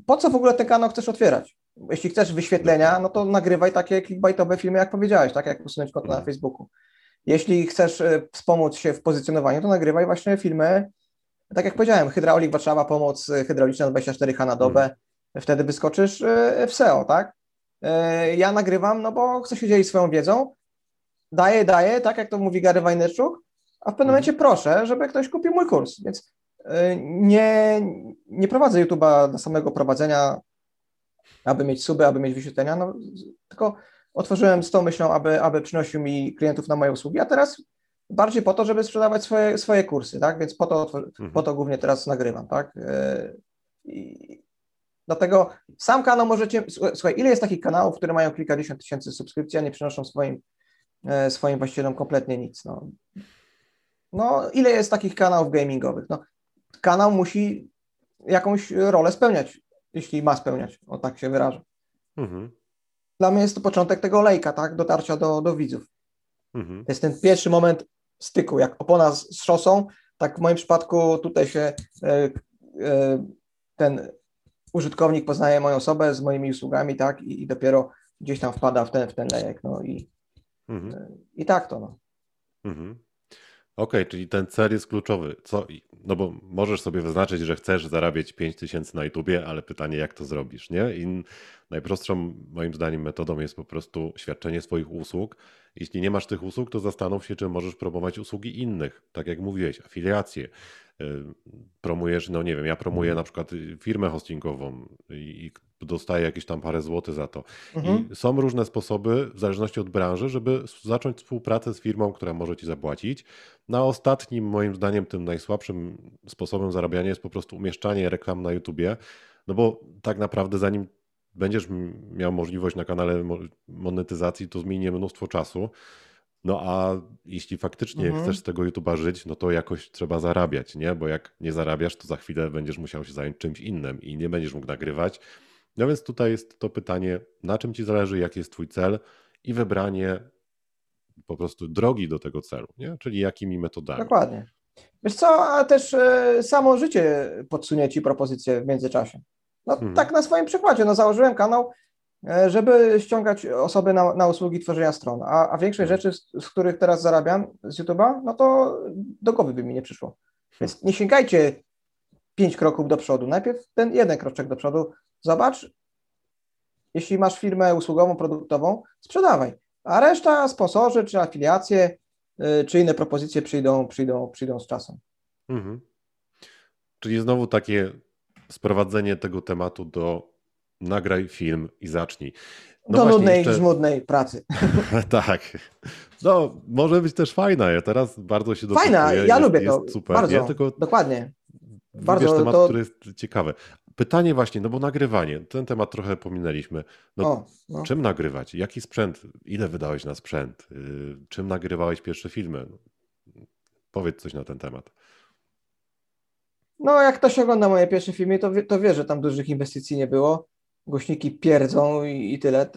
po co w ogóle ten kanał chcesz otwierać? Jeśli chcesz wyświetlenia, no to nagrywaj takie clickbaitowe filmy, jak powiedziałeś, tak jak usunąć konto mhm. na Facebooku. Jeśli chcesz e, wspomóc się w pozycjonowaniu, to nagrywaj właśnie filmy, tak jak powiedziałem, hydraulik Warszawa, pomoc hydrauliczna 24H na dobę, mhm. wtedy wyskoczysz w SEO, tak? E, ja nagrywam, no bo chcę się dzielić swoją wiedzą, daję, daję, tak jak to mówi Gary Wajnerczuk, a w pewnym mhm. momencie proszę, żeby ktoś kupił mój kurs, więc e, nie, nie prowadzę YouTube'a do samego prowadzenia, aby mieć suby, aby mieć wyświetlenia, no, tylko otworzyłem z tą myślą, aby, aby przynosił mi klientów na moje usługi, a teraz bardziej po to, żeby sprzedawać swoje, swoje kursy, tak, więc po to, mhm. po to głównie teraz nagrywam, tak, e, i, Dlatego sam kanał możecie, słuchaj, ile jest takich kanałów, które mają kilkadziesiąt tysięcy subskrypcji, a nie przynoszą swoim, e, swoim właścicielom kompletnie nic. No. no, ile jest takich kanałów gamingowych? No, kanał musi jakąś rolę spełniać, jeśli ma spełniać, o tak się wyrażę. Mhm. Dla mnie jest to początek tego lejka, tak, dotarcia do, do widzów. Mhm. To jest ten pierwszy moment styku, jak opona z, z szosą, tak w moim przypadku tutaj się e, e, ten użytkownik poznaje moją osobę z moimi usługami, tak, i, i dopiero gdzieś tam wpada w ten, w ten lejek, no i, mhm. i tak to, no. Mhm. Okej, okay, czyli ten cel jest kluczowy. Co, no bo możesz sobie wyznaczyć, że chcesz zarabiać 5000 na YouTubie, ale pytanie, jak to zrobisz, nie? I najprostszą moim zdaniem metodą jest po prostu świadczenie swoich usług. Jeśli nie masz tych usług, to zastanów się, czy możesz promować usługi innych, tak jak mówiłeś, afiliacje. Y, promujesz, no nie wiem, ja promuję na przykład firmę hostingową i dostaję jakieś tam parę złotych za to. Mhm. I są różne sposoby, w zależności od branży, żeby zacząć współpracę z firmą, która może ci zapłacić. Na ostatnim, moim zdaniem, tym najsłabszym sposobem zarabiania jest po prostu umieszczanie reklam na YouTubie, no bo tak naprawdę zanim będziesz miał możliwość na kanale monetyzacji, to zmieni mnóstwo czasu. No a jeśli faktycznie mhm. chcesz z tego YouTube'a żyć, no to jakoś trzeba zarabiać, nie? Bo jak nie zarabiasz, to za chwilę będziesz musiał się zająć czymś innym i nie będziesz mógł nagrywać. No więc tutaj jest to pytanie, na czym ci zależy, jaki jest twój cel i wybranie po prostu drogi do tego celu, nie? Czyli jakimi metodami. Dokładnie. Wiesz co, a też e, samo życie podsunie ci propozycje w międzyczasie. No mhm. tak na swoim przykładzie, no założyłem kanał, e, żeby ściągać osoby na, na usługi tworzenia stron, a, a większość mhm. rzeczy, z, z, których teraz zarabiam z YouTube'a, no to do głowy by mi nie przyszło. Więc nie sięgajcie pięć kroków do przodu. Najpierw ten jeden kroczek do przodu. Zobacz, jeśli masz firmę usługową, produktową, sprzedawaj. A reszta, sponsorzy, czy afiliacje, y, czy inne propozycje przyjdą, przyjdą, przyjdą z czasem. Mhm. Czyli znowu takie sprowadzenie tego tematu do nagraj film i zacznij. No do nudnej, jeszcze... żmudnej pracy. tak. No, może być też fajna. Ja teraz bardzo się Fajna, ja jest, lubię to. super. Bardzo, ja tylko dokładnie. Bardzo temat, to... który jest ciekawy. Pytanie właśnie, no bo nagrywanie, ten temat trochę pominęliśmy. No, o, no. Czym nagrywać? Jaki sprzęt? Ile wydałeś na sprzęt? Y, czym nagrywałeś pierwsze filmy? Powiedz coś na ten temat. No, jak ktoś ogląda moje pierwsze filmy, to wie, to wie, że tam dużych inwestycji nie było. Głośniki pierdzą i, i tyle.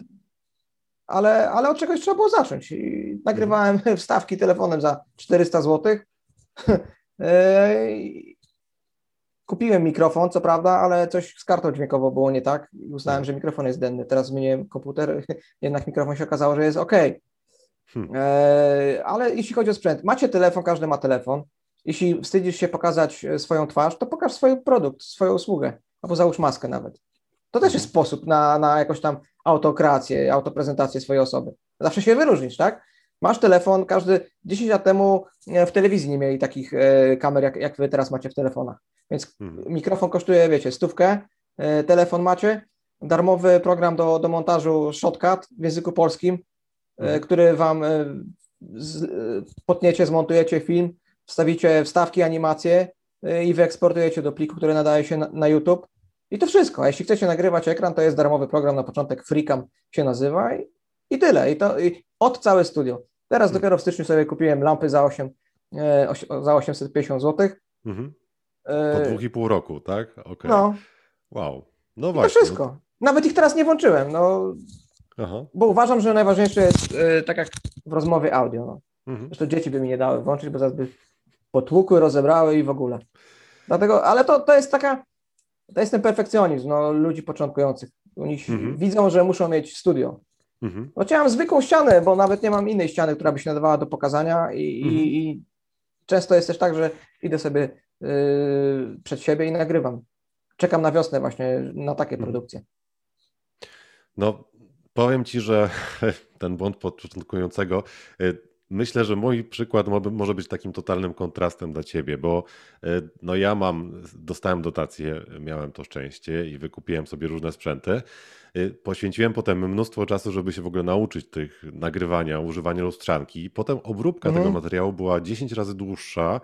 Ale, ale od czegoś trzeba było zacząć. I nagrywałem wstawki telefonem za 400 zł. Kupiłem mikrofon, co prawda, ale coś z kartą dźwiękową było nie tak i uznałem, że mikrofon jest denny. Teraz zmieniłem komputer, jednak mikrofon się okazało, że jest ok. Hmm. E, ale jeśli chodzi o sprzęt, macie telefon, każdy ma telefon. Jeśli wstydzisz się pokazać e, swoją twarz, to pokaż swój produkt, swoją usługę, albo załóż maskę nawet. To też jest sposób na, na jakąś tam autokreację, autoprezentację swojej osoby. Zawsze się wyróżnisz, tak? Masz telefon, każdy 10 lat temu e, w telewizji nie mieli takich kamer, jak, jak wy teraz macie w telefonach. Więc mhm. mikrofon kosztuje, wiecie, stówkę, e, telefon macie, darmowy program do, do montażu Shotcut w języku polskim, e, mhm. który wam e, z, potniecie, zmontujecie film, wstawicie wstawki, animacje i wyeksportujecie do pliku, który nadaje się na, na YouTube. I to wszystko. A jeśli chcecie nagrywać ekran, to jest darmowy program na początek, Freecam się nazywa i, i tyle. I to i od całe studio. Teraz mhm. dopiero w styczniu sobie kupiłem lampy za 8, za 850 zł. Mhm. Po e, dwóch i pół roku, tak? Okay. No. Wow. No właśnie. To wszystko. Nawet ich teraz nie włączyłem, no. Aha. Bo uważam, że najważniejsze jest, yy, tak jak w rozmowie audio. No. Mhm. Zresztą dzieci by mi nie dały włączyć, bo zaraz by potłukły, rozebrały i w ogóle. Dlatego, ale to, to jest taka, to jest ten perfekcjonizm no, ludzi początkujących. Oni mhm. widzą, że muszą mieć studio. Mhm. No chciałem zwykłą ścianę, bo nawet nie mam innej ściany, która by się nadawała do pokazania i, mhm. i, i często jest też tak, że idę sobie Yy, przed siebie i nagrywam. Czekam na wiosnę właśnie na takie mhm. produkcje. No, powiem Ci, że ten błąd początkującego, yy, myślę, że mój przykład może być takim totalnym kontrastem dla Ciebie, bo yy, no ja mam, dostałem dotację, miałem to szczęście i wykupiłem sobie różne sprzęty. Poświęciłem potem mnóstwo czasu, żeby się w ogóle nauczyć tych nagrywania, używania lustrzanki. Potem obróbka mhm. tego materiału była 10 razy dłuższa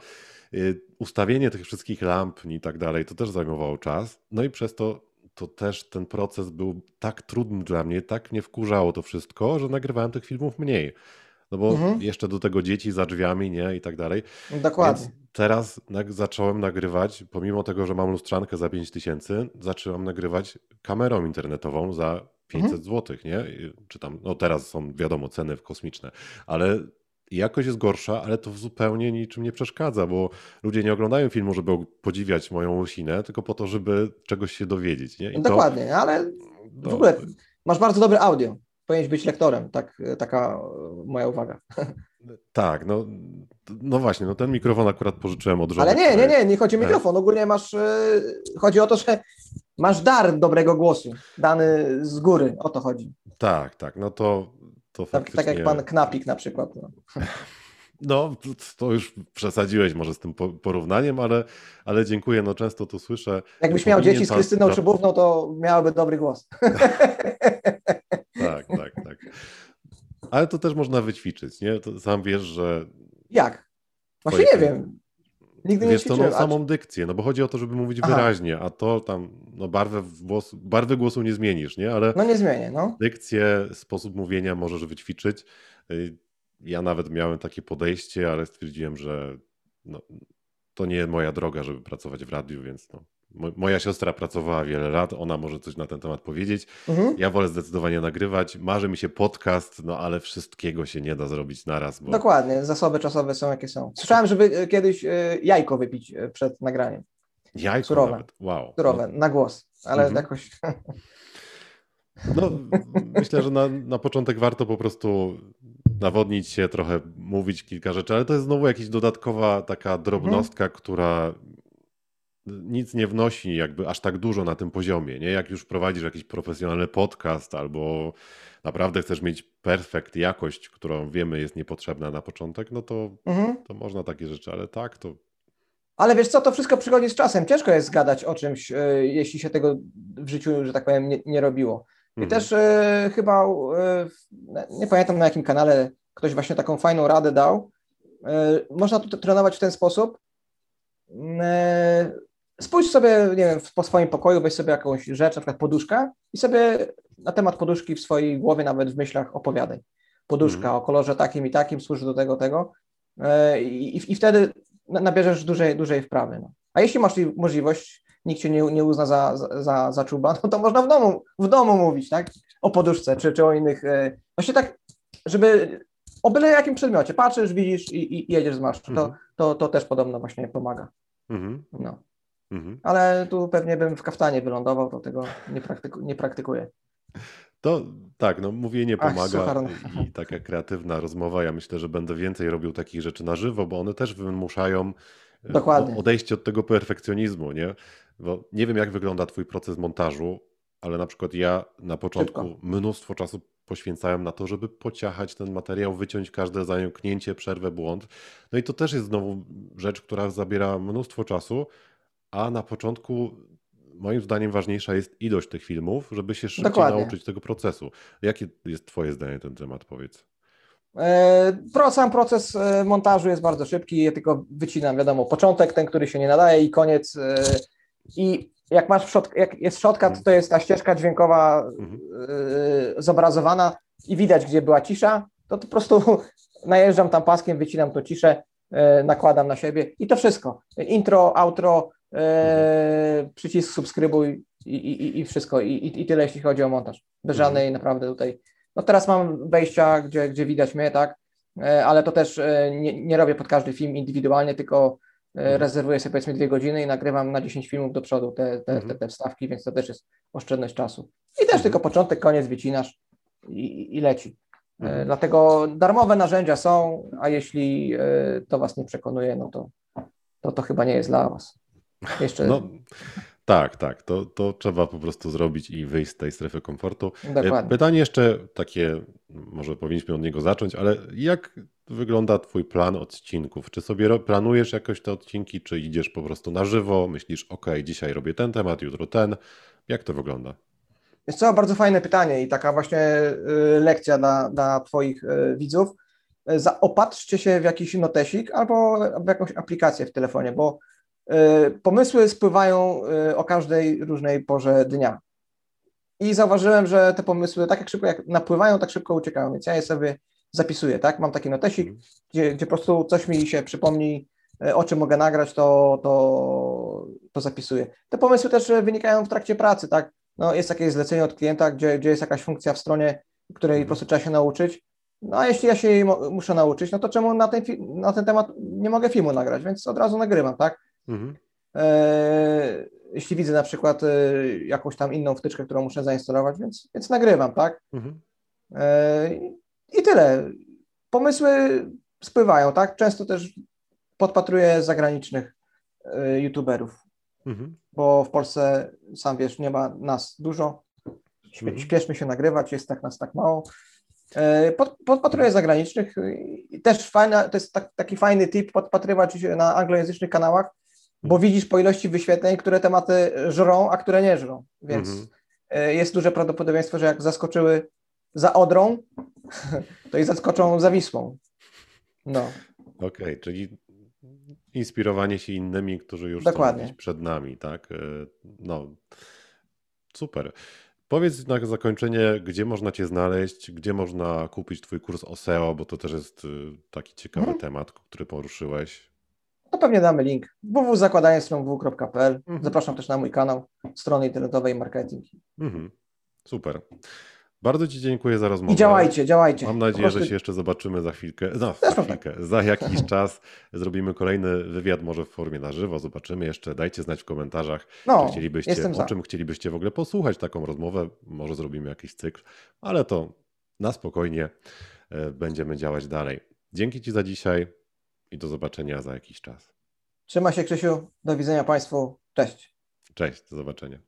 Y, ustawienie tych wszystkich lamp i tak dalej, to też zajmowało czas. No i przez to to też ten proces był tak trudny dla mnie, tak mnie wkurzało to wszystko, że nagrywałem tych filmów mniej. No bo mhm. jeszcze do tego dzieci za drzwiami, nie, i tak dalej. Dokładnie. Więc teraz zacząłem nagrywać, pomimo tego, że mam lustrzankę za 5000, zacząłem nagrywać kamerą internetową za 500 mhm. zł, nie? Czy tam, no teraz są wiadomo ceny kosmiczne, ale jakość jest gorsza, ale to zupełnie niczym nie przeszkadza, bo ludzie nie oglądają filmu, żeby podziwiać moją łysinę, tylko po to, żeby czegoś się dowiedzieć. Nie? Dokładnie, to... ale w ogóle masz bardzo dobre audio. Powinieneś być lektorem, tak, taka moja uwaga. Tak, no, no właśnie, no ten mikrofon akurat pożyczyłem od żony. Ale nie, nie, nie, nie chodzi o mikrofon. Ogólnie masz, e, chodzi o to, że masz dar dobrego głosu, dany z góry, o to chodzi. Tak, tak, no to to tak, faktycznie... tak jak pan Knapik na przykład. No. No, to już przesadziłeś może z tym porównaniem, ale, ale dziękuję, no często to słyszę. Jakbyś miał dzieci z Krystyną pan... Szybówną, to miałaby dobry głos. Ale to też można wyćwiczyć, nie? To sam wiesz, że... Jak? Właśnie nie wiem. Nigdy Wiesz, nie to ćwiczyłem. no, samą dykcję, no bo chodzi o to, żeby mówić Aha. wyraźnie, a to tam, no barwę, głosu, barwy głosu nie zmienisz, nie? Ale No nie zmienię, no. dykcję, sposób mówienia możesz wyćwiczyć. Y, Ja nawet miałem takie podejście, ale stwierdziłem, że no, to nie moja droga, żeby pracować w radiu, więc no. Mo- Moja siostra pracowała wiele lat, ona może coś na ten temat powiedzieć. Mhm. Ja wolę zdecydowanie nagrywać. Marzy mi się podcast, no ale wszystkiego się nie da zrobić naraz, bo Dokładnie, zasoby czasowe są jakie są. Słyszałem, żeby e, kiedyś e, jajko wypić e, przed nagraniem. jajko Surowe. nawet. Wow. Surowe, na głos, ale Mhm. jakoś. No, myślę, że na, na początek warto po prostu nawodnić się, trochę mówić kilka rzeczy, ale to jest znowu jakaś dodatkowa taka drobnostka, która nic nie wnosi jakby aż tak dużo na tym poziomie, nie? Jak już prowadzisz jakiś profesjonalny podcast albo naprawdę chcesz mieć perfekt jakość, którą wiemy jest niepotrzebna na początek, no to, Mhm. to można takie rzeczy, ale tak, to Ale wiesz co, to wszystko przychodzi z czasem. Ciężko jest gadać o czymś, e, jeśli się tego w życiu, że tak powiem, nie, nie robiło. I Mhm. też e, chyba, w- nie pamiętam na jakim kanale, ktoś właśnie taką fajną radę dał. E, można tu trenować w ten sposób. Spójrz sobie, nie wiem, po swoim pokoju, weź sobie jakąś rzecz, na przykład poduszkę i sobie na temat poduszki w swojej głowie, nawet w myślach opowiadaj. Poduszka Mhm. o kolorze takim i takim służy do tego, tego. E, I, i wtedy na- nabierzesz dużej, dużej wprawy. No. A jeśli masz możliwość, nikt cię nie, nie uzna za, za- za, za czuba, no to można w domu, w domu mówić, tak? O poduszce czy, czy o innych. e, Właśnie tak, żeby o byle jakim przedmiocie patrzysz, widzisz i, i jedziesz z marszu. To, Mhm. to, to też podobno właśnie pomaga. Mhm, No. Mhm. Ale tu pewnie bym w kaftanie wylądował, to tego nie, praktyku, nie praktykuję. To tak, no mówienie Ach, pomaga suchar. i taka kreatywna rozmowa. Ja myślę, że będę więcej robił takich rzeczy na żywo, bo one też wymuszają e, Dokładnie. odejście od tego perfekcjonizmu, nie? Bo nie wiem, jak wygląda twój proces montażu, ale na przykład ja na początku Szybko. mnóstwo czasu poświęcałem na to, żeby pociachać ten materiał, wyciąć każde zająknięcie, przerwę, błąd. No i to też jest znowu rzecz, która zabiera mnóstwo czasu, a na początku moim zdaniem ważniejsza jest ilość tych filmów, żeby się szybciej Dokładnie. nauczyć tego procesu. Jakie jest twoje zdanie na ten temat, powiedz? E, sam proces e, montażu jest bardzo szybki, ja tylko wycinam, wiadomo, początek, ten, który się nie nadaje i koniec. e, I jak masz shot, jak jest shotcut, to jest ta ścieżka dźwiękowa Mhm. zobrazowana i widać, gdzie była cisza, to, to po prostu najeżdżam tam paskiem, wycinam tą ciszę, nakładam na siebie i to wszystko. Intro, outro, e, przycisk subskrybuj i, i, i wszystko. I, i, tyle, jeśli chodzi o montaż. Bez Mhm. żadnej naprawdę tutaj. No teraz mam wejścia, gdzie, gdzie widać mnie, tak? E, Ale to też e, nie, nie robię pod każdy film indywidualnie, tylko e, Mhm. rezerwuję sobie powiedzmy dwie godziny i nagrywam na 10 filmów do przodu te, te, te, Mhm. te wstawki, więc to też jest oszczędność czasu. I też Mhm. tylko początek, koniec wycinasz i, i- leci. E, Mhm. Dlatego darmowe narzędzia są, a jeśli to Was nie przekonuje, no to, to, to chyba nie jest dla Was. Jeszcze No, tak, tak. To, to trzeba po prostu zrobić i wyjść z tej strefy komfortu. E, dokładnie. Pytanie jeszcze takie, może powinniśmy od niego zacząć, ale jak wygląda Twój plan odcinków? Czy sobie planujesz jakoś te odcinki, czy idziesz po prostu na żywo? Myślisz, ok, dzisiaj robię ten temat, jutro ten. Jak to wygląda? Jest co, bardzo fajne pytanie i taka właśnie y, lekcja dla, dla Twoich y, widzów. Y, Zaopatrzcie się w jakiś notesik albo w jakąś aplikację w telefonie, bo pomysły spływają y, o każdej różnej porze dnia. I zauważyłem, że te pomysły tak jak szybko jak napływają, tak szybko uciekają, więc ja je sobie zapisuję, tak? Mam taki notesik, gdzie, gdzie po prostu coś mi się przypomni, e, o czym mogę nagrać, to, to, to zapisuję. Te pomysły też e, wynikają w trakcie pracy, tak? No, jest jakieś zlecenie od klienta, gdzie, gdzie jest jakaś funkcja w stronie, której po prostu trzeba się nauczyć. No a jeśli ja się jej muszę nauczyć, no to czemu na ten, na ten temat nie mogę filmu nagrać, więc od razu nagrywam, tak? Mhm. E, jeśli widzę na przykład e, jakąś tam inną wtyczkę, którą muszę zainstalować, więc, więc nagrywam, tak? Mhm. E, I tyle. Pomysły spływają, tak? Często też podpatruję zagranicznych youtuberów, Mhm. bo w Polsce, sam wiesz, nie ma nas dużo. Mhm. Śpieszmy się nagrywać, jest tak nas tak mało. Pod, podpatruję zagranicznych i też fajna, to jest tak, taki fajny tip podpatrywać się na anglojęzycznych kanałach, bo widzisz po ilości wyświetleń, które tematy żrą, a które nie żrą. Więc Mhm. e, jest duże prawdopodobieństwo, że jak zaskoczyły za Odrą, to i zaskoczą za Wisłą. No, Okej, czyli inspirowanie się innymi, którzy już Dokładnie. są przed nami, tak? E, no, super. Powiedz na zakończenie, gdzie można Cię znaleźć, gdzie można kupić Twój kurs o SEO, bo to też jest y, taki ciekawy Mhm. temat, który poruszyłeś. To pewnie damy link www.zakładaniestronw.pl. Mhm. Zapraszam też na mój kanał strony internetowej marketing. Mhm. Super. Bardzo Ci dziękuję za rozmowę. I działajcie, działajcie. Mam nadzieję, że prostu- się jeszcze zobaczymy za chwilkę. No, za chwilkę. Za jakiś czas zrobimy kolejny wywiad, może w formie na żywo. Zobaczymy jeszcze. Dajcie znać w komentarzach, No, czy chcielibyście, o czym chcielibyście w ogóle posłuchać taką rozmowę. Może zrobimy jakiś cykl, ale to na spokojnie e, będziemy działać dalej. Dzięki Ci za dzisiaj i do zobaczenia za jakiś czas. Trzymaj się, Krzysiu. Do widzenia Państwu. Cześć. Cześć, do zobaczenia.